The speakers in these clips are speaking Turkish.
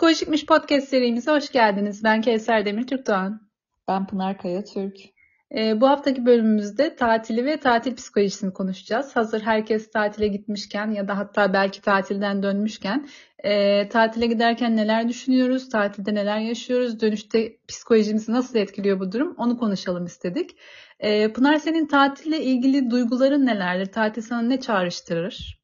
Psikolojikmiş podcast serimize hoş geldiniz. Ben Kevser Demir Türkdoğan. Ben Pınar Kaya Türk. Ee, bu haftaki bölümümüzde tatili ve tatil psikolojisini konuşacağız. Hazır herkes tatile gitmişken ya da hatta belki tatilden dönmüşken e, tatile giderken neler düşünüyoruz, tatilde neler yaşıyoruz, dönüşte psikolojimizi nasıl etkiliyor bu durum onu konuşalım istedik. E, Pınar senin tatille ilgili duyguların nelerdir? Tatil sana ne çağrıştırır?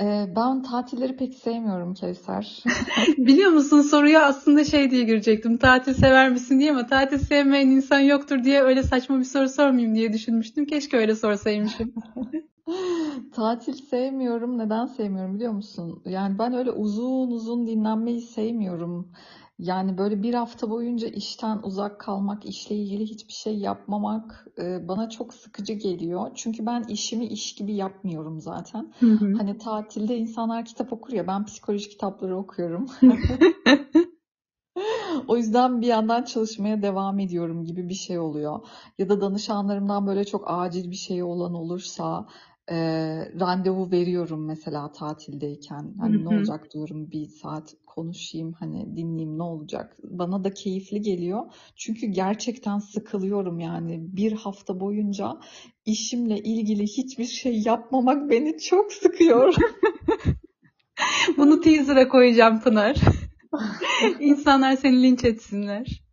Ee, ben tatilleri pek sevmiyorum Kevser. Biliyor musun soruya aslında şey diye girecektim. Tatil sever misin diye ama tatil sevmeyen insan yoktur diye öyle saçma bir soru sormayayım diye düşünmüştüm. Keşke öyle sorsaymışım. Tatil sevmiyorum. Neden sevmiyorum biliyor musun? Yani ben öyle uzun uzun dinlenmeyi sevmiyorum. Yani böyle bir hafta boyunca işten uzak kalmak, işle ilgili hiçbir şey yapmamak e, bana çok sıkıcı geliyor. Çünkü ben işimi iş gibi yapmıyorum zaten. Hı hı. Hani tatilde insanlar kitap okur ya, ben psikoloji kitapları okuyorum. O yüzden bir yandan çalışmaya devam ediyorum gibi bir şey oluyor. Ya da danışanlarımdan böyle çok acil bir şey olan olursa e, randevu veriyorum mesela tatildeyken. Hı Hani ne hı. olacak diyorum bir saat konuşayım hani dinleyeyim ne olacak. Bana da keyifli geliyor. Çünkü gerçekten sıkılıyorum yani bir hafta boyunca işimle ilgili hiçbir şey yapmamak beni çok sıkıyor. Bunu teaser'a koyacağım Pınar. İnsanlar seni linç etsinler.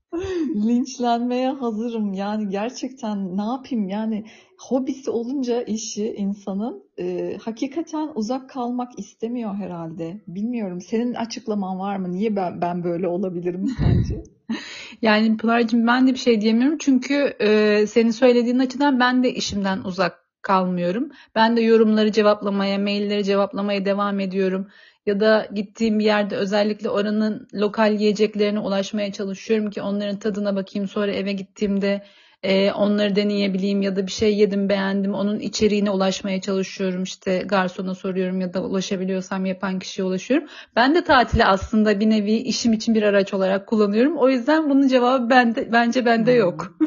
Linçlenmeye hazırım. Yani gerçekten ne yapayım? Yani hobisi olunca işi insanın e, hakikaten uzak kalmak istemiyor herhalde. Bilmiyorum. Senin açıklaman var mı? Niye ben ben böyle olabilirim sence? Yani Pınar'cığım ben de bir şey diyemiyorum. Çünkü e, senin söylediğin açıdan ben de işimden uzak kalmıyorum. Ben de yorumları cevaplamaya, mailleri cevaplamaya devam ediyorum. Ya da gittiğim bir yerde özellikle oranın lokal yiyeceklerine ulaşmaya çalışıyorum ki onların tadına bakayım. Sonra eve gittiğimde e, onları deneyebileyim ya da bir şey yedim beğendim onun içeriğine ulaşmaya çalışıyorum. İşte garsona soruyorum ya da ulaşabiliyorsam yapan kişiye ulaşıyorum. Ben de tatili aslında bir nevi işim için bir araç olarak kullanıyorum. O yüzden bunun cevabı bende, bence bende Hmm. yok.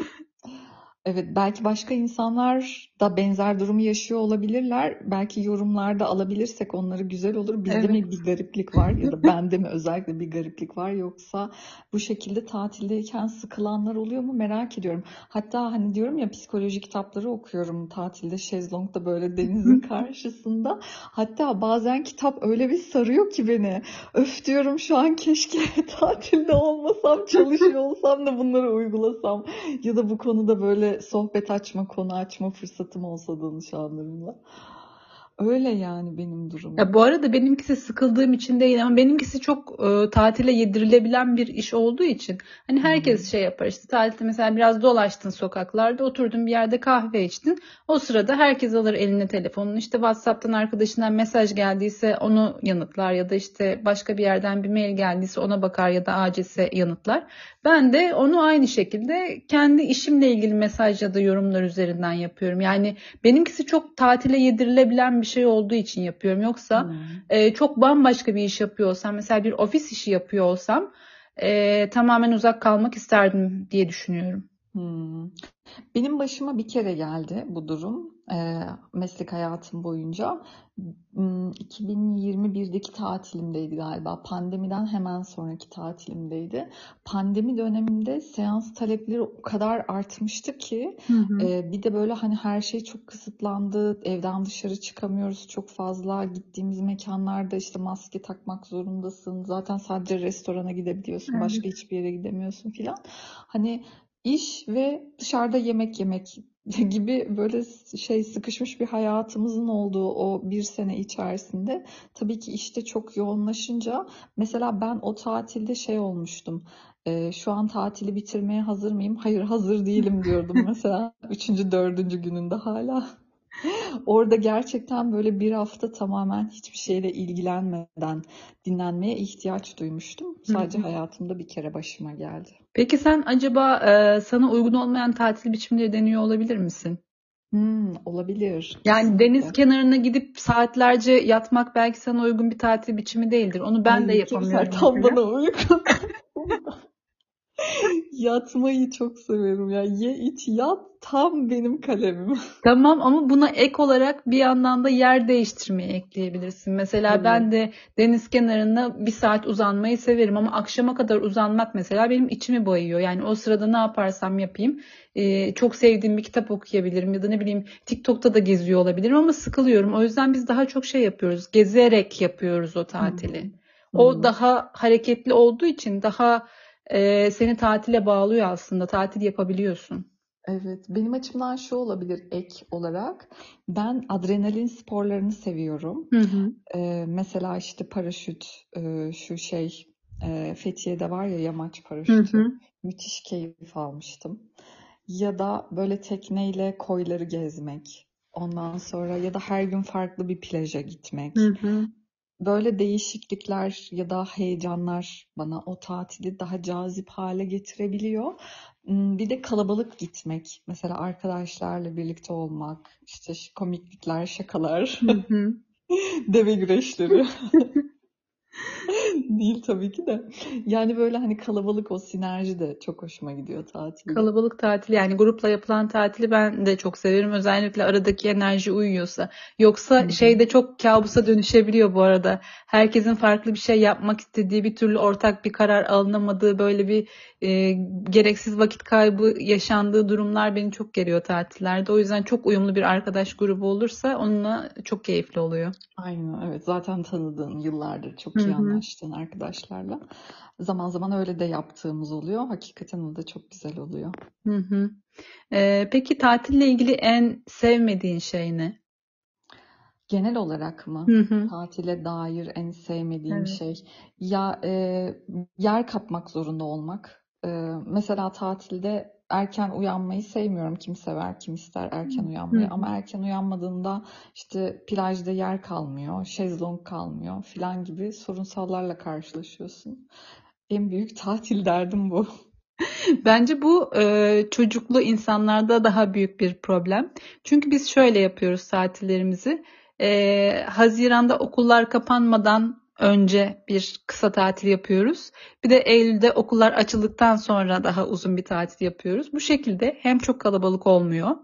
Evet, belki başka insanlar da benzer durumu yaşıyor olabilirler. Belki yorumlarda alabilirsek onları güzel olur. Bizde Evet. mi bir gariplik var ya da bende mi özellikle bir gariplik var yoksa bu şekilde tatildeyken sıkılanlar oluyor mu merak ediyorum. Hatta hani diyorum ya psikoloji kitapları okuyorum tatilde şezlongda böyle denizin karşısında. Hatta bazen kitap öyle bir sarıyor ki beni. Öf diyorum şu an keşke tatilde olmasam, çalışıyor olsam da bunları uygulasam. Ya da bu konuda böyle sohbet açma, konu açma fırsatım olsa danışanlarımla. Öyle yani benim durumum. Ya bu arada benimkisi sıkıldığım için değil ama benimkisi çok e, tatile yedirilebilen bir iş olduğu için hani herkes şey yapar işte tatilde mesela biraz dolaştın sokaklarda oturdun bir yerde kahve içtin o sırada herkes alır eline telefonunu işte WhatsApp'tan arkadaşından mesaj geldiyse onu yanıtlar ya da işte başka bir yerden bir mail geldiyse ona bakar ya da acilse yanıtlar. Ben de onu aynı şekilde kendi işimle ilgili mesaj ya da yorumlar üzerinden yapıyorum. Yani benimkisi çok tatile yedirilebilen bir şey olduğu için yapıyorum. Yoksa Hmm. e, çok bambaşka bir iş yapıyor olsam, mesela bir ofis işi yapıyor olsam e, tamamen uzak kalmak isterdim diye düşünüyorum. Hmm. Benim başıma bir kere geldi bu durum eee, meslek hayatım boyunca. Hmm, 2021'deki tatilimdeydi galiba. Pandemiden hemen sonraki tatilimdeydi. Pandemi döneminde seans talepleri o kadar artmıştı ki Hı hı. eee, bir de böyle hani her şey çok kısıtlandı. Evden dışarı çıkamıyoruz çok fazla. Gittiğimiz mekanlarda işte maske takmak zorundasın. Zaten sadece restorana gidebiliyorsun. Evet. Başka hiçbir yere gidemiyorsun filan. Hani İş ve dışarıda yemek yemek gibi böyle şey sıkışmış bir hayatımızın olduğu o bir sene içerisinde tabii ki işte çok yoğunlaşınca mesela ben o tatilde şey olmuştum. Şu an tatili bitirmeye hazır mıyım? Hayır hazır değilim diyordum mesela. Üçüncü, dördüncü gününde hala. Orada gerçekten böyle bir hafta tamamen hiçbir şeyle ilgilenmeden dinlenmeye ihtiyaç duymuştum. Sadece hı. hayatımda bir kere başıma geldi. Peki sen acaba e, sana uygun olmayan tatil biçimleri deniyor olabilir misin? Hmm, olabilir. Yani deniz Kesinlikle. kenarına gidip saatlerce yatmak belki sana uygun bir tatil biçimi değildir. Onu ben de Ay Kevser yapamıyorum tam bana uygun. Yatmayı çok severim ya. Ye iç yat tam benim kalemim. Tamam ama buna ek olarak bir yandan da yer değiştirmeyi ekleyebilirsin. Mesela Tabii. ben de deniz kenarında bir saat uzanmayı severim ama akşama kadar uzanmak mesela benim içimi bayıyor. Yani o sırada ne yaparsam yapayım e, çok sevdiğim bir kitap okuyabilirim ya da ne bileyim TikTok'ta da geziyor olabilirim ama sıkılıyorum. O yüzden biz daha çok şey yapıyoruz. Gezerek yapıyoruz o tatili. O Hı. daha hareketli olduğu için daha e, seni tatile bağlıyor aslında. Tatil yapabiliyorsun. Evet, benim açımdan şu olabilir ek olarak. Ben adrenalin sporlarını seviyorum. Hı hı. Ee, mesela işte paraşüt, e, şu şey e, Fethiye'de var ya yamaç Hı paraşütü. hı. Müthiş keyif almıştım. Ya da böyle tekneyle koyları gezmek. Ondan sonra ya da her gün farklı bir plaja gitmek. Hı hı. Böyle değişiklikler ya da heyecanlar bana o tatili daha cazip hale getirebiliyor. Hmm, Bir de kalabalık gitmek. Mesela arkadaşlarla birlikte olmak, işte komiklikler, şakalar, deve güreşleri. Değil tabii ki de. Yani böyle hani kalabalık o sinerji de çok hoşuma gidiyor tatilde. Kalabalık tatil yani grupla yapılan tatili ben de çok severim. Özellikle aradaki enerji uyuyorsa. Yoksa hı. şey de çok kabusa dönüşebiliyor bu arada. Herkesin farklı bir şey yapmak istediği, bir türlü ortak bir karar alınamadığı böyle bir e, gereksiz vakit kaybı yaşandığı durumlar beni çok geriyor tatillerde. O yüzden çok uyumlu bir arkadaş grubu olursa onunla çok keyifli oluyor. Aynen evet zaten tanıdığın yıllardır çok Hı iyi anlaştığın arkadaşlarla zaman zaman öyle de yaptığımız oluyor. Hakikaten o da çok güzel oluyor. Hı hı. E, peki tatille ilgili en sevmediğin şey ne? Genel olarak mı? Hı hı. Tatile dair en sevmediğim Evet. şey ya e, yer kapmak zorunda olmak. E, mesela tatilde erken uyanmayı sevmiyorum. Kim sever, kim ister erken uyanmayı. hı. Ama erken uyanmadığında işte plajda yer kalmıyor, şezlong kalmıyor filan gibi sorunsallarla karşılaşıyorsun. En büyük tatil derdim bu. Bence bu e, çocuklu insanlarda daha büyük bir problem. Çünkü biz şöyle yapıyoruz tatillerimizi. E, Haziran'da okullar kapanmadan önce bir kısa tatil yapıyoruz. Bir de Eylül'de okullar açıldıktan sonra daha uzun bir tatil yapıyoruz. Bu şekilde hem çok kalabalık olmuyor,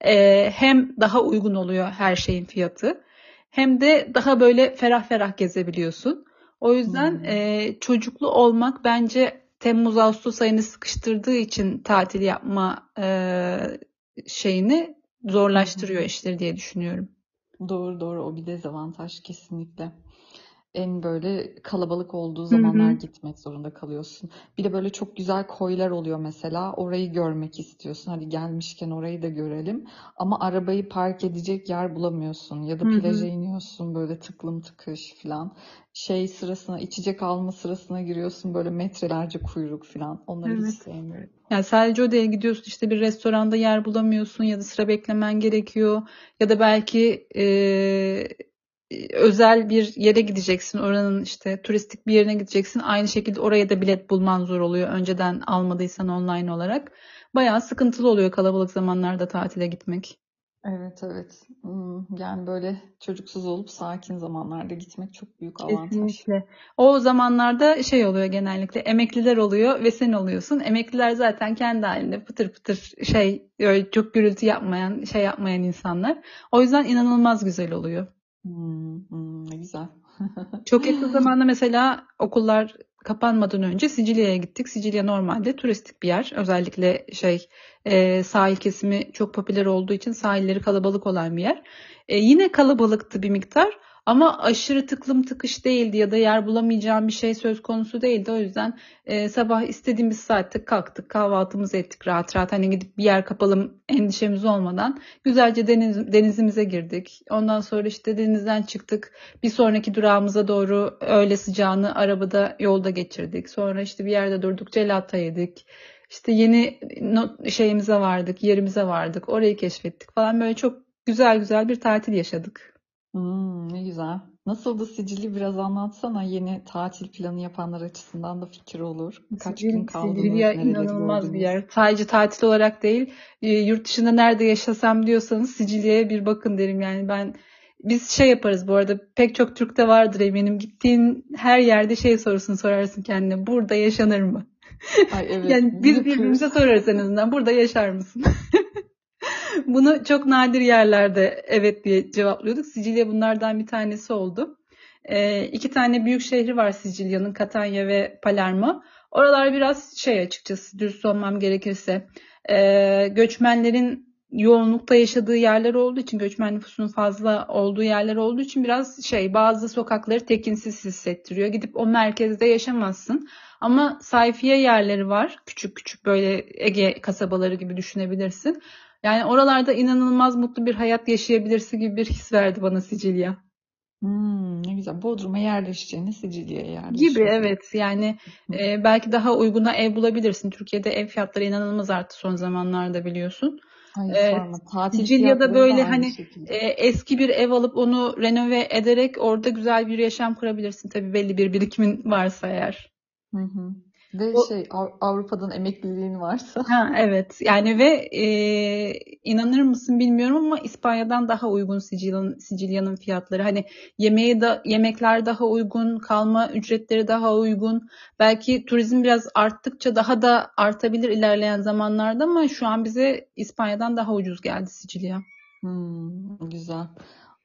e, hem daha uygun oluyor her şeyin fiyatı, hem de daha böyle ferah ferah gezebiliyorsun. O yüzden Hmm. e, çocuklu olmak bence Temmuz-Ağustos ayını sıkıştırdığı için tatil yapma e, şeyini zorlaştırıyor işleri diye düşünüyorum. Doğru doğru o bir dezavantaj kesinlikle. En böyle kalabalık olduğu zamanlar gitmek zorunda kalıyorsun. Bir de böyle çok güzel koylar oluyor mesela. Orayı görmek istiyorsun. Hadi gelmişken orayı da görelim. Ama arabayı park edecek yer bulamıyorsun. Ya da Hı plaja hı. iniyorsun böyle tıklım tıkış falan. Şey sırasına, içecek alma sırasına giriyorsun böyle metrelerce kuyruk falan. Onları hiç Evet. sevmiyorum. Yani sadece odaya gidiyorsun işte bir restoranda yer bulamıyorsun ya da sıra beklemen gerekiyor ya da belki e, özel bir yere gideceksin oranın işte turistik bir yerine gideceksin aynı şekilde oraya da bilet bulman zor oluyor önceden almadıysan online olarak bayağı sıkıntılı oluyor kalabalık zamanlarda tatile gitmek. Evet evet. Hmm, Yani böyle çocuksuz olup sakin zamanlarda gitmek çok büyük avantaj. Kesinlikle. O zamanlarda şey oluyor genellikle emekliler oluyor ve sen oluyorsun. Emekliler zaten kendi halinde pıtır pıtır şey öyle çok gürültü yapmayan şey yapmayan insanlar. O yüzden inanılmaz güzel oluyor. Hmm, ne güzel. Çok yakın zamanda mesela okullar kapanmadan önce Sicilya'ya gittik. Sicilya normalde turistik bir yer. Özellikle şey e, sahil kesimi çok popüler olduğu için sahilleri kalabalık olan bir yer. E, yine kalabalıktı bir miktar ama aşırı tıklım tıkış değildi ya da yer bulamayacağım bir şey söz konusu değildi. O yüzden e, sabah istediğimiz saatte kalktık, kahvaltımızı ettik rahat rahat. Hani gidip bir yer kapalım endişemiz olmadan güzelce deniz, denizimize girdik. Ondan sonra işte denizden çıktık. Bir sonraki durağımıza doğru öğle sıcağını arabada yolda geçirdik. Sonra işte bir yerde durduk, gelata yedik. İşte yeni şeyimize vardık, yerimize vardık. Orayı keşfettik falan. Böyle çok güzel güzel bir tatil yaşadık. Hmm, ne güzel. Nasıldı Sicilya biraz anlatsana. Yeni tatil planı yapanlar açısından da fikir olur. Kaç gün Sicilya, kaldınız, Sicilya nereleri inanılmaz bir gördünüz? yer. Sadece tatil olarak değil, e, yurt dışında nerede yaşasam diyorsanız Sicilya'ya bir bakın derim. Yani ben biz şey yaparız bu arada pek çok Türk'te vardır eminim. Gittiğin her yerde şey sorusunu sorarsın kendine. Burada yaşanır mı? Ay evet. Yani biz birbirimize sorarız en azından. Burada yaşar mısın? Bunu çok nadir yerlerde evet diye cevaplıyorduk. Sicilya bunlardan bir tanesi oldu. Ee, iki tane büyük şehri var Sicilya'nın, Catania ve Palermo. Oralar biraz şey açıkçası, dürüst olmam gerekirse, ee, göçmenlerin yoğunlukta yaşadığı yerler olduğu için, göçmen nüfusunun fazla olduğu yerler olduğu için biraz şey, bazı sokakları tekinsiz hissettiriyor. Gidip o merkezde yaşamazsın. Ama sayfiye yerleri var. Küçük küçük böyle Ege kasabaları gibi düşünebilirsin. Yani oralarda inanılmaz mutlu bir hayat yaşayabilirsin gibi bir his verdi bana Sicilya. Hmm, ne güzel. Bodrum'a yerleşeceğine Sicilya'ya Gibi yerleşiyorsun. evet yani e, belki daha uyguna ev bulabilirsin. Türkiye'de ev fiyatları inanılmaz arttı son zamanlarda biliyorsun. Ay E, sorma. Tatil Sicilya'da böyle hani şekilde. e, eski bir ev alıp onu renove ederek orada güzel bir yaşam kurabilirsin. Tabii belli bir birikimin varsa eğer. Hı hı. Ve O, şey Av- Avrupa'dan emekliliğin varsa. Ha, evet yani ve e, inanır mısın bilmiyorum ama İspanya'dan daha uygun Sicilya'nın Sicilya'nın fiyatları. Hani yemeği da yemekler daha uygun, kalma ücretleri daha uygun. Belki turizm biraz arttıkça daha da artabilir ilerleyen zamanlarda ama şu an bize İspanya'dan daha ucuz geldi Sicilya. Hmm, güzel.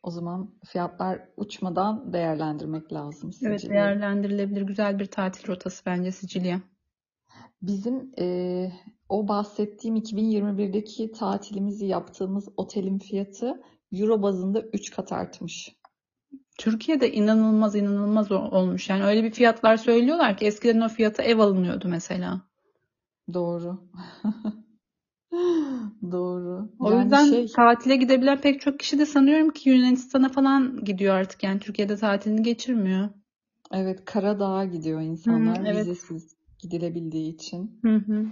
O zaman fiyatlar uçmadan değerlendirmek lazım Evet Sicilya'yı. değerlendirilebilir güzel bir tatil rotası bence Sicilya. Bizim eee, o bahsettiğim 2021'deki tatilimizi yaptığımız otelin fiyatı euro bazında 3 kat artmış. Türkiye'de inanılmaz inanılmaz ol- olmuş. Yani öyle bir fiyatlar söylüyorlar ki eskiden o fiyata ev alınıyordu mesela. Doğru. Doğru. O Yani yüzden şey tatile gidebilen pek çok kişi de sanıyorum ki Yunanistan'a falan gidiyor artık. Yani Türkiye'de tatilini geçirmiyor. evet Karadağ'a gidiyor Hı hı, insanlar evet. vizesiz gidilebildiği için. Hı hı.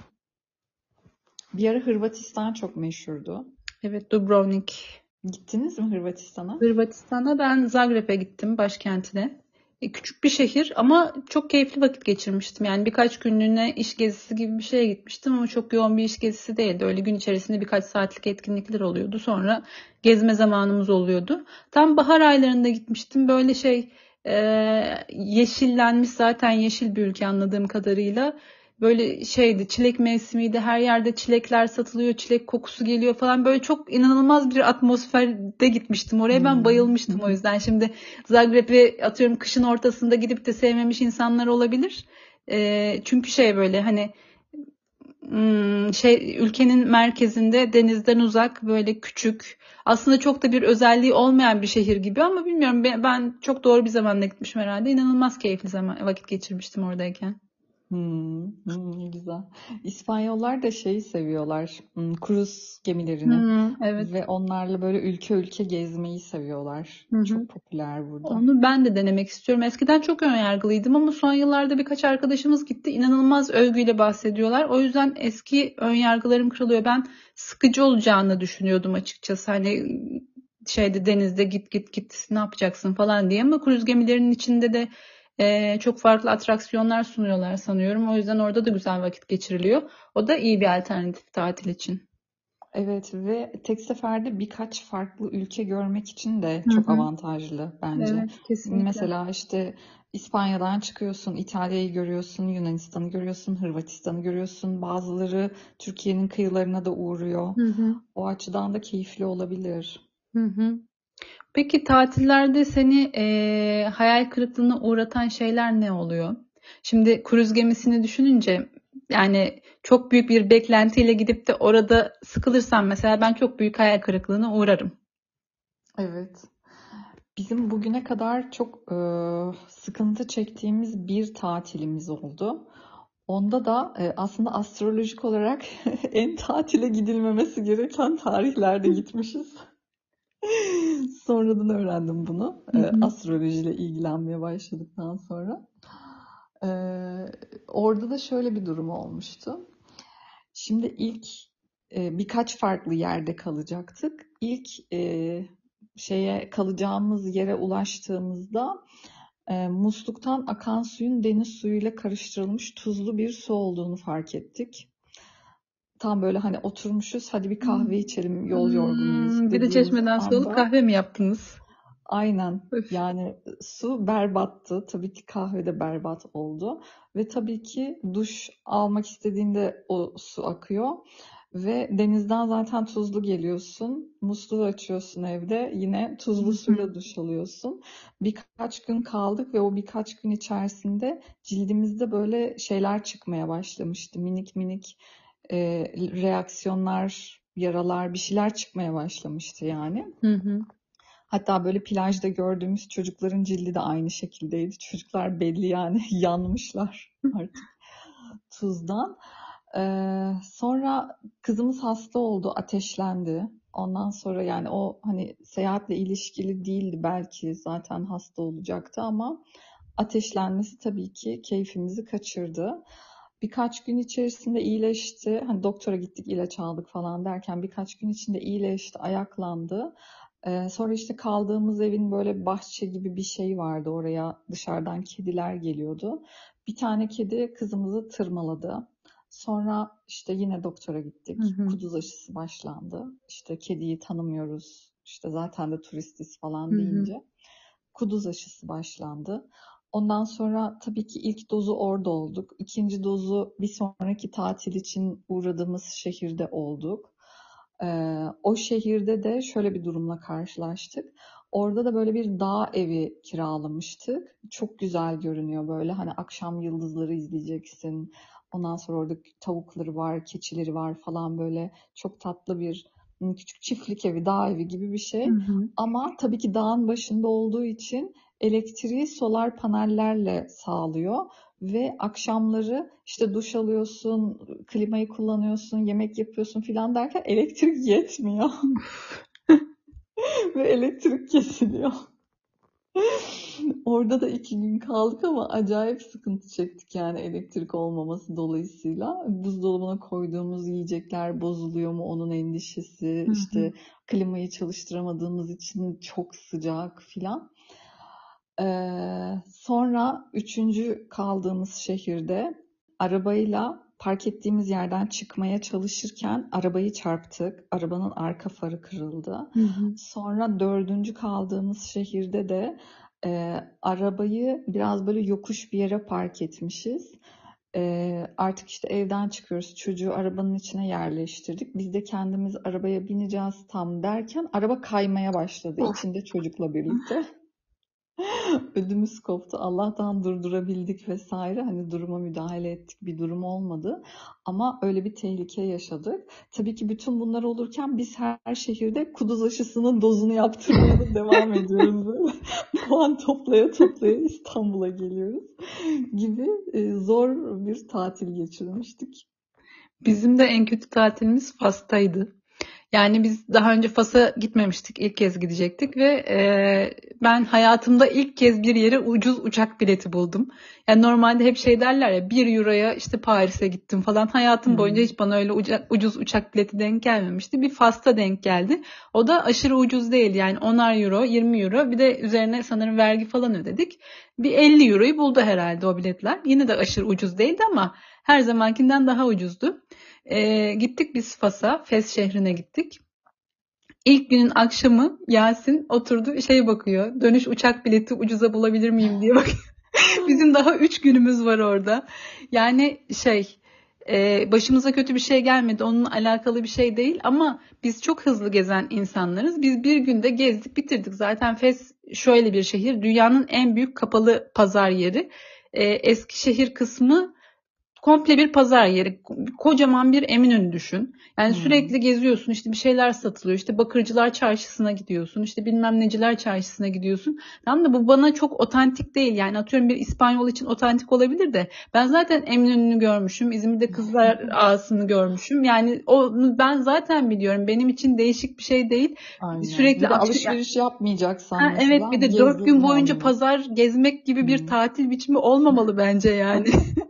Bir ara Hırvatistan çok meşhurdu. Evet, Dubrovnik. Gittiniz mi Hırvatistan'a? Hırvatistan'a ben Zagreb'e gittim, başkentine. E, küçük bir şehir ama çok keyifli vakit geçirmiştim. Yani birkaç günlüğüne iş gezisi gibi bir şeye gitmiştim ama çok yoğun bir iş gezisi değildi. Öyle gün içerisinde birkaç saatlik etkinlikler oluyordu. Sonra gezme zamanımız oluyordu. Tam bahar aylarında gitmiştim. Böyle şey e, yeşillenmiş zaten yeşil bir ülke anladığım kadarıyla. Böyle şeydi çilek mevsimiydi. Her yerde çilekler satılıyor. Çilek kokusu geliyor falan. Böyle çok inanılmaz bir atmosferde gitmiştim. Oraya ben Hmm. bayılmıştım o yüzden. Şimdi Zagreb'i atıyorum kışın ortasında gidip de sevmemiş insanlar olabilir. E, çünkü şey böyle hani hmm, şey ülkenin merkezinde denizden uzak böyle küçük aslında çok da bir özelliği olmayan bir şehir gibi ama bilmiyorum ben, ben çok doğru bir zamanda gitmişim herhalde. İnanılmaz keyifli zaman vakit geçirmiştim oradayken. Hmm, hmm, ne güzel. İspanyollar da şeyi seviyorlar. Hmm, kruz gemilerini. Hmm, evet. Ve onlarla böyle ülke ülke gezmeyi seviyorlar. Hı hı. Çok popüler burada. Onu ben de denemek istiyorum. Eskiden çok önyargılıydım ama son yıllarda birkaç arkadaşımız gitti. İnanılmaz övgüyle bahsediyorlar. O yüzden eski önyargılarım kırılıyor. Ben sıkıcı olacağını düşünüyordum açıkçası. Hani şeyde denizde git git git ne yapacaksın falan diye ama kruz gemilerinin içinde de e, çok farklı atraksiyonlar sunuyorlar sanıyorum. O yüzden orada da güzel vakit geçiriliyor. O da iyi bir alternatif tatil için. Evet ve tek seferde birkaç farklı ülke görmek için de çok hı. avantajlı bence. Evet, kesinlikle. Mesela işte İspanya'dan çıkıyorsun, İtalya'yı görüyorsun, Yunanistan'ı görüyorsun, Hırvatistan'ı görüyorsun. Bazıları Türkiye'nin kıyılarına da uğruyor. Hı hı. O açıdan da keyifli olabilir. Hı hı. Peki tatillerde seni eee, hayal kırıklığına uğratan şeyler ne oluyor? Şimdi kruz gemisini düşününce yani çok büyük bir beklentiyle gidip de orada sıkılırsam mesela ben çok büyük hayal kırıklığına uğrarım. Evet. Bizim bugüne kadar çok e, sıkıntı çektiğimiz bir tatilimiz oldu. Onda da e, aslında astrolojik olarak en tatile gidilmemesi gereken tarihlerde gitmişiz. Sonradan öğrendim bunu. Hı hı. astrolojiyle ilgilenmeye başladıktan sonra. E, orada da şöyle bir durum olmuştu. Şimdi ilk e, birkaç farklı yerde kalacaktık. İlk e, şeye kalacağımız yere ulaştığımızda e, musluktan akan suyun deniz suyuyla karıştırılmış tuzlu bir su olduğunu fark ettik. Tam böyle hani oturmuşuz hadi bir kahve içelim yol yorgunuyuz Hmm, bir de çeşmeden su alıp kahve mi yaptınız? Aynen. Öf. Yani su berbattı. Tabii ki kahve de berbat oldu. Ve tabii ki duş almak istediğinde o su akıyor. Ve denizden zaten tuzlu geliyorsun. Musluğu açıyorsun evde. Yine tuzlu suyla duş alıyorsun. Birkaç gün kaldık ve o birkaç gün içerisinde cildimizde böyle şeyler çıkmaya başlamıştı. Minik minik e, reaksiyonlar, yaralar, bir şeyler çıkmaya başlamıştı yani. Hı hı. Hatta böyle plajda gördüğümüz çocukların cildi de aynı şekildeydi. Çocuklar belli yani yanmışlar artık tuzdan. Ee, sonra kızımız hasta oldu, ateşlendi. Ondan sonra yani o hani seyahatle ilişkili değildi belki zaten hasta olacaktı ama ateşlenmesi tabii ki keyfimizi kaçırdı. Birkaç gün içerisinde iyileşti. Hani doktora gittik, ilaç aldık falan derken birkaç gün içinde iyileşti, ayaklandı. Ee, sonra işte kaldığımız evin böyle bahçe gibi bir şey vardı. Oraya dışarıdan kediler geliyordu. Bir tane kedi kızımızı tırmaladı. Sonra işte yine doktora gittik. Hı hı. Kuduz aşısı başlandı. İşte kediyi tanımıyoruz. İşte zaten de turistiz falan Hı hı. deyince kuduz aşısı başlandı. Ondan sonra tabii ki ilk dozu orada olduk. İkinci dozu bir sonraki tatil için uğradığımız şehirde olduk. Ee, o şehirde de şöyle bir durumla karşılaştık. Orada da böyle bir dağ evi kiralamıştık. Çok güzel görünüyor böyle. Hani akşam yıldızları izleyeceksin. Ondan sonra orada tavukları var, keçileri var falan böyle. Çok tatlı bir hmm, küçük çiftlik evi, dağ evi gibi bir şey. Hı hı. Ama tabii ki dağın başında olduğu için elektriği solar panellerle sağlıyor ve akşamları işte duş alıyorsun, klimayı kullanıyorsun, yemek yapıyorsun filan derken elektrik yetmiyor ve elektrik kesiliyor. Orada da iki gün kaldık ama acayip sıkıntı çektik yani elektrik olmaması dolayısıyla. Buzdolabına koyduğumuz yiyecekler bozuluyor mu onun endişesi, işte klimayı çalıştıramadığımız için çok sıcak filan. Sonra üçüncü kaldığımız şehirde arabayla park ettiğimiz yerden çıkmaya çalışırken arabayı çarptık. Arabanın arka farı kırıldı. Hı hı. Sonra dördüncü kaldığımız şehirde de e, arabayı biraz böyle yokuş bir yere park etmişiz. E, artık işte evden çıkıyoruz. Çocuğu arabanın içine yerleştirdik. Biz de kendimiz arabaya bineceğiz tam derken araba kaymaya başladı. Of. içinde çocukla birlikte. Ödümüz koptu. Allah'tan durdurabildik vesaire. Hani duruma müdahale ettik. Bir durum olmadı. Ama öyle bir tehlike yaşadık. Tabii ki bütün bunlar olurken biz her şehirde kuduz aşısının dozunu yaptırmaya da devam ediyoruz böyle. Puan toplaya toplaya İstanbul'a geliyoruz gibi e, zor bir tatil geçirmiştik. Bizim de en kötü tatilimiz Fas'taydı. Yani biz daha önce Fas'a gitmemiştik. İlk kez gidecektik ve e, ben hayatımda ilk kez bir yere ucuz uçak bileti buldum. Yani normalde hep şey derler ya 1 euroya işte Paris'e gittim falan. Hayatım boyunca Hmm. hiç bana öyle uca- ucuz uçak bileti denk gelmemişti. Bir Fas'ta denk geldi. O da aşırı ucuz değil yani 10'ar euro, 20 euro. Bir de üzerine sanırım vergi falan ödedik. Bir 50 euroyu buldu herhalde o biletler. Yine de aşırı ucuz değildi ama her zamankinden daha ucuzdu. Ee, gittik biz Fas'a, Fes şehrine gittik. İlk günün akşamı Yasin oturdu şey bakıyor. Dönüş uçak bileti ucuza bulabilir miyim diye bakıyor. Bizim daha 3 günümüz var orada. Yani şey e, başımıza kötü bir şey gelmedi. Onunla alakalı bir şey değil ama biz çok hızlı gezen insanlarız. Biz bir günde gezdik bitirdik. Zaten Fes şöyle bir şehir. Dünyanın en büyük kapalı pazar yeri. E, Eskişehir kısmı komple bir pazar yeri. Kocaman bir Eminönü düşün. Yani Hmm. sürekli geziyorsun işte bir şeyler satılıyor. İşte Bakırcılar Çarşısı'na gidiyorsun. işte bilmem neciler çarşısına gidiyorsun. Tamam da bu bana çok otantik değil. Yani atıyorum bir İspanyol için otantik olabilir de ben zaten Eminönü'nü görmüşüm. İzmir'de Kızlar Ağası'nı görmüşüm. Yani onu ben zaten biliyorum. Benim için değişik bir şey değil. Aynen. Sürekli Bir de alışveriş yapmayacaksan Ha, evet bir de dört gün boyunca onu. pazar gezmek gibi bir Hmm. tatil biçimi olmamalı bence yani.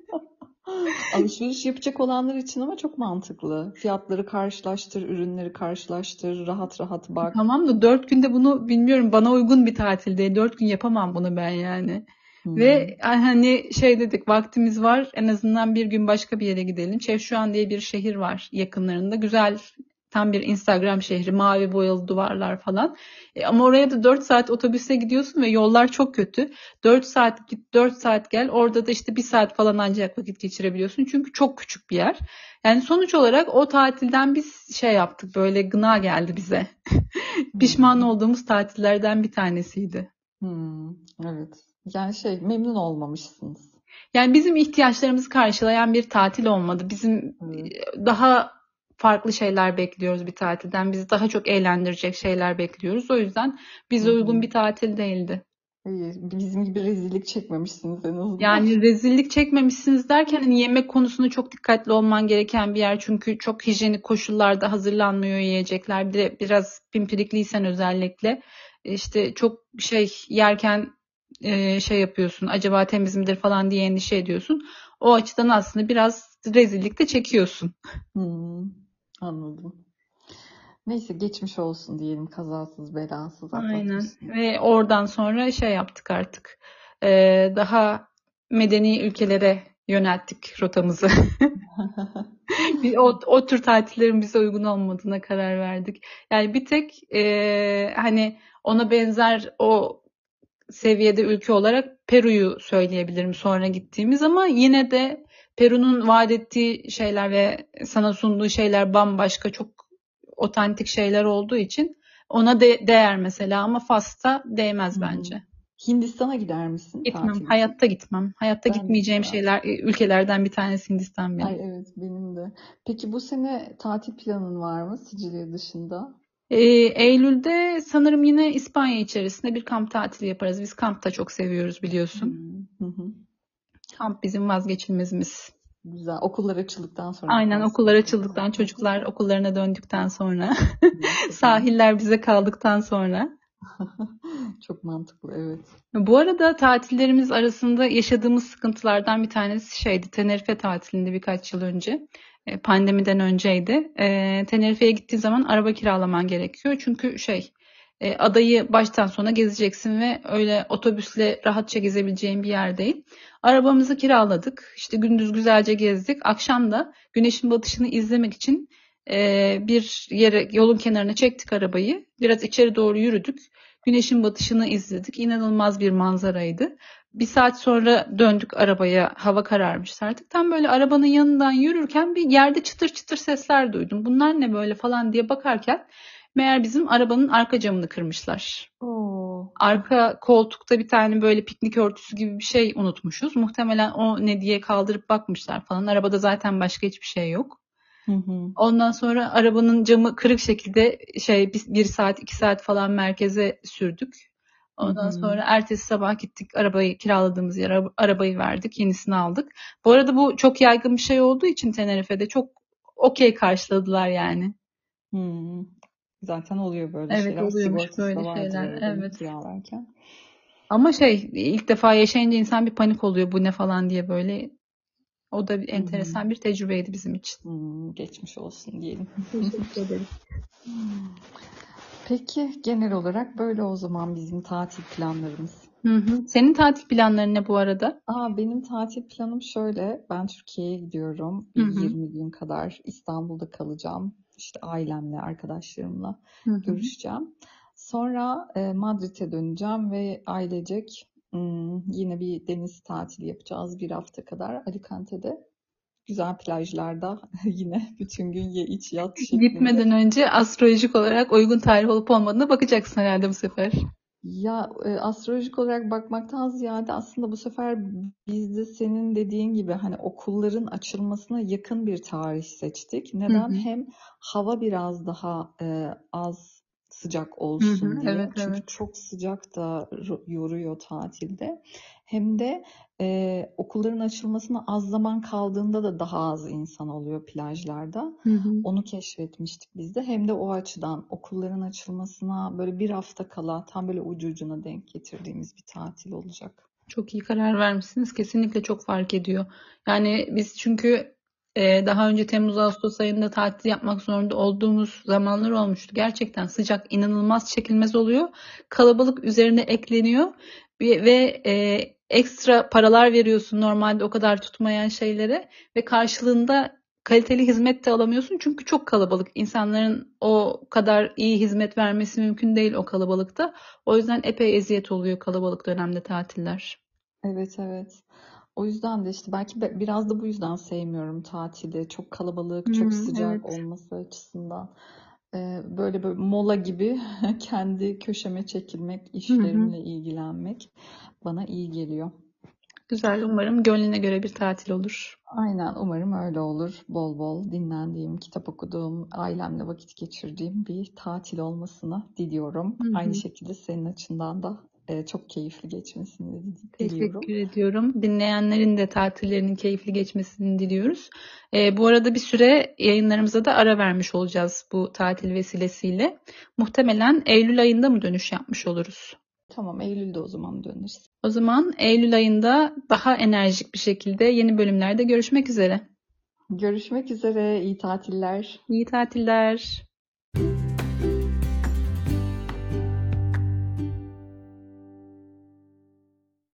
Alışveriş yapacak olanlar için ama çok mantıklı. Fiyatları karşılaştır, ürünleri karşılaştır, rahat rahat bak. Tamam da dört günde bunu bilmiyorum bana uygun bir tatil değil. Dört gün yapamam bunu ben yani. Hmm. Ve hani şey dedik vaktimiz var en azından bir gün başka bir yere gidelim. Çevşuan diye bir şehir var yakınlarında. Güzel tam bir Instagram şehri, mavi boyalı duvarlar falan. E, ama oraya da 4 saat otobüse gidiyorsun ve yollar çok kötü. 4 saat git, 4 saat gel. Orada da işte 1 saat falan ancak vakit geçirebiliyorsun. Çünkü çok küçük bir yer. Yani sonuç olarak o tatilden biz şey yaptık. Böyle gına geldi bize. Pişman olduğumuz tatillerden bir tanesiydi. Hmm, evet. Yani şey memnun olmamışsınız. Yani bizim ihtiyaçlarımızı karşılayan bir tatil olmadı. Bizim Evet. daha farklı şeyler bekliyoruz bir tatilden. Bizi daha çok eğlendirecek şeyler bekliyoruz. O yüzden bize uygun bir tatil değildi. İyi, bizim gibi rezillik çekmemişsiniz en azından. Yani rezillik çekmemişsiniz derken hani yemek konusunda çok dikkatli olman gereken bir yer. Çünkü çok hijyenik koşullarda hazırlanmıyor yiyecekler. Bir de biraz pimpirikliysen özellikle işte çok şey yerken e, şey yapıyorsun. Acaba temiz midir falan diye endişe ediyorsun. O açıdan aslında biraz rezillik de çekiyorsun. Hmm, anladım. Neyse geçmiş olsun diyelim kazasız belasız Aynen. Ve oradan sonra şey yaptık artık. Ee, daha medeni ülkelere yönelttik rotamızı. O, o tür tatillerin bize uygun olmadığına karar verdik. Yani bir tek e, hani ona benzer o seviyede ülke olarak Peru'yu söyleyebilirim sonra gittiğimiz ama yine de Peru'nun vaat ettiği şeyler ve sana sunduğu şeyler bambaşka çok otantik şeyler olduğu için ona de değer mesela ama Fas'ta değmez hı. bence. Hindistan'a gider misin Gitmem. tatil? Hayatta gitmem. Hayatta Ben gitmeyeceğim gitmem. şeyler ülkelerden bir tanesi Hindistan benim. Ay evet benim de. Peki bu sene tatil planın var mı Sicilya dışında? Ee, Eylül'de sanırım yine İspanya içerisinde bir kamp tatili yaparız. Biz kamp da çok seviyoruz biliyorsun. Hmm, Hı hı. Kamp bizim vazgeçilmezimiz. Güzel. Okullar açıldıktan sonra Aynen okullar açıldıktan, çocuklar okullarına döndükten sonra, sahiller bize kaldıktan sonra. Çok mantıklı evet. Bu arada tatillerimiz arasında yaşadığımız sıkıntılardan bir tanesi şeydi. Tenerife tatilinde birkaç yıl önce. e, Pandemiden önceydi. E, Tenerife'ye gittiğin zaman araba kiralaman gerekiyor. Çünkü şey e, adayı baştan sona gezeceksin ve öyle otobüsle rahatça gezebileceğin bir yer değil. Arabamızı kiraladık. İşte gündüz güzelce gezdik. Akşam da güneşin batışını izlemek için e, bir yere yolun kenarına çektik arabayı. Biraz içeri doğru yürüdük. Güneşin batışını izledik. İnanılmaz bir manzaraydı. Bir saat sonra döndük arabaya. Hava kararmış artık. Tam böyle arabanın yanından yürürken bir yerde çıtır çıtır sesler duydum. Bunlar ne böyle falan diye bakarken meğer bizim arabanın arka camını kırmışlar. Oo. Arka koltukta bir tane böyle piknik örtüsü gibi bir şey unutmuşuz. Muhtemelen o ne diye kaldırıp bakmışlar falan. Arabada zaten başka hiçbir şey yok. Hı hı. Ondan sonra arabanın camı kırık şekilde şey bir, bir saat iki saat falan merkeze sürdük. Ondan Hı hı. sonra ertesi sabah gittik arabayı kiraladığımız yere ara- arabayı verdik yenisini aldık. Bu arada bu çok yaygın bir şey olduğu için Tenerife'de çok okey karşıladılar yani. Hmm. Zaten oluyor böyle Evet, şeyler. oluyormuş Sigortası böyle şeyler, evet. kiralarken. Ama şey ilk defa yaşayınca insan bir panik oluyor bu ne falan diye böyle. O da bir enteresan bir tecrübeydi bizim için. Hmm, geçmiş olsun diyelim. Teşekkür ederim. Peki genel olarak böyle o zaman bizim tatil planlarımız. Hı hı. Senin tatil planların ne bu arada? Aa, benim tatil planım şöyle. Ben Türkiye'ye gidiyorum. Hı Bir hı. 20 gün kadar İstanbul'da kalacağım. İşte ailemle, arkadaşlarımla Hı hı. görüşeceğim. Sonra e, Madrid'e döneceğim ve ailecek hmm, yine bir deniz tatili yapacağız bir hafta kadar Alicante'de. Güzel plajlarda yine bütün gün ye iç yat şeklinde. Gitmeden önce astrolojik olarak uygun tarih olup olmadığına bakacaksın herhalde bu sefer. Ya e, astrolojik olarak bakmaktan ziyade aslında bu sefer biz de senin dediğin gibi hani okulların açılmasına yakın bir tarih seçtik. Hı Neden? hı. Hem hava biraz daha e, az sıcak Hı olsun hı. diye. Evet Çünkü evet. çok sıcak da ro- yoruyor tatilde. Hem de e, okulların açılmasına az zaman kaldığında da daha az insan oluyor plajlarda. Hı hı. Onu keşfetmiştik biz de. Hem de o açıdan okulların açılmasına böyle bir hafta kala tam böyle ucu ucuna denk getirdiğimiz bir tatil olacak. Çok iyi karar vermişsiniz. Kesinlikle çok fark ediyor. Yani biz çünkü daha önce Temmuz Ağustos ayında tatil yapmak zorunda olduğumuz zamanlar olmuştu. Gerçekten sıcak inanılmaz çekilmez oluyor. Kalabalık üzerine ekleniyor ve, ve e, ekstra paralar veriyorsun normalde o kadar tutmayan şeylere ve karşılığında kaliteli hizmet de alamıyorsun çünkü çok kalabalık. İnsanların o kadar iyi hizmet vermesi mümkün değil o kalabalıkta. O yüzden epey eziyet oluyor kalabalık dönemde tatiller. Evet evet. O yüzden de işte belki be- biraz da bu yüzden sevmiyorum tatili. Çok kalabalık, çok Hmm, sıcak evet. olması açısından. Böyle böyle mola gibi kendi köşeme çekilmek, Hı hı. işlerimle ilgilenmek bana iyi geliyor. Güzel. Umarım gönlüne göre bir tatil olur. Aynen umarım öyle olur. Bol bol dinlendiğim, kitap okuduğum, ailemle vakit geçirdiğim bir tatil olmasını diliyorum. Hı Aynı hı. şekilde senin açından da e, çok keyifli geçmesini diliyorum. Teşekkür ediyorum. Dinleyenlerin de tatillerinin keyifli geçmesini diliyoruz. Ee, bu arada bir süre yayınlarımıza da ara vermiş olacağız bu tatil vesilesiyle. Muhtemelen Eylül ayında mı dönüş yapmış oluruz? Tamam, Eylül'de o zaman döneriz. O zaman Eylül ayında daha enerjik bir şekilde yeni bölümlerde görüşmek üzere. Görüşmek üzere, iyi tatiller. İyi tatiller.